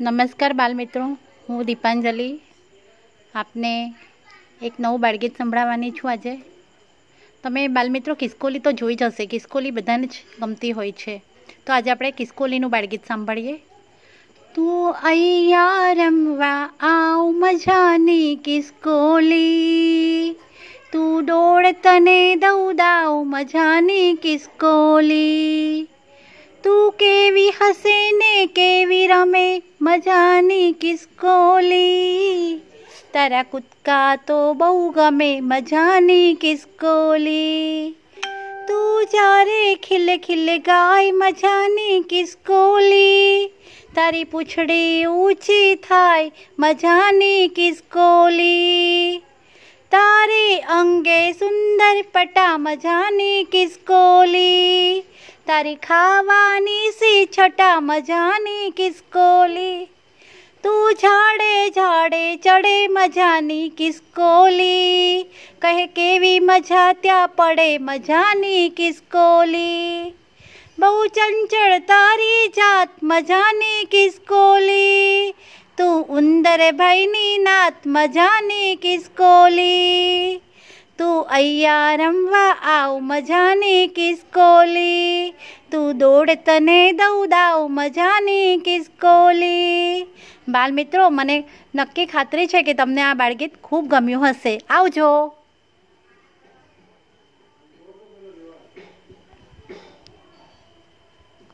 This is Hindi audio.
નમસ્કાર બાલમિત્રો હું દીપાંજલિ આપને એક નવું બાળગીત સંભળાવવાની છું આજે તમે બાલમિત્રો કિસ્કોલી તો જોઈ જ હશે કિસ્કોલી બધાને જ ગમતી હોય છે તો આજે આપણે કિસ્કોલીનું બાળગીત સાંભળીએ તું અહીંયા રમવા આવ મજાની કિસ્કોલી તું ડોળ તને દઉં દાવ મજાની કિસ્કોલી તું કેવી હસે ને કેવી રમે मजाने किसको ली? तारा कुद का तो बहु गमे मजाने किसको ली? तू जा रे खिल खिल गाय, मजाने किसको ली? तारी पुछड़ी ऊँची थाई, मजाने किसको ली? तारे अंगे सुंदर पटा, मजाने किसको ली? तारी खावानी सी, छटा मजानी किसको ली तू झाड़े झाड़े चढ़े मजानी किसको ली कहे केवी मज़ा त्या पड़े मजानी किसको ली बहु चंचल तारी जात मजानी किसको ली तू उंदर भैनी नात मजानी किसको ली તું અહીંયા રમવા આવ મજાની કિસ્કોલી તું દોડ તને દઉં દાવ મજાની કિસ્કોલી બાલ મિત્રો મને નક્કી ખાતરી છે કે તમને આ બાળગીત ખૂબ ગમ્યું હશે આવજો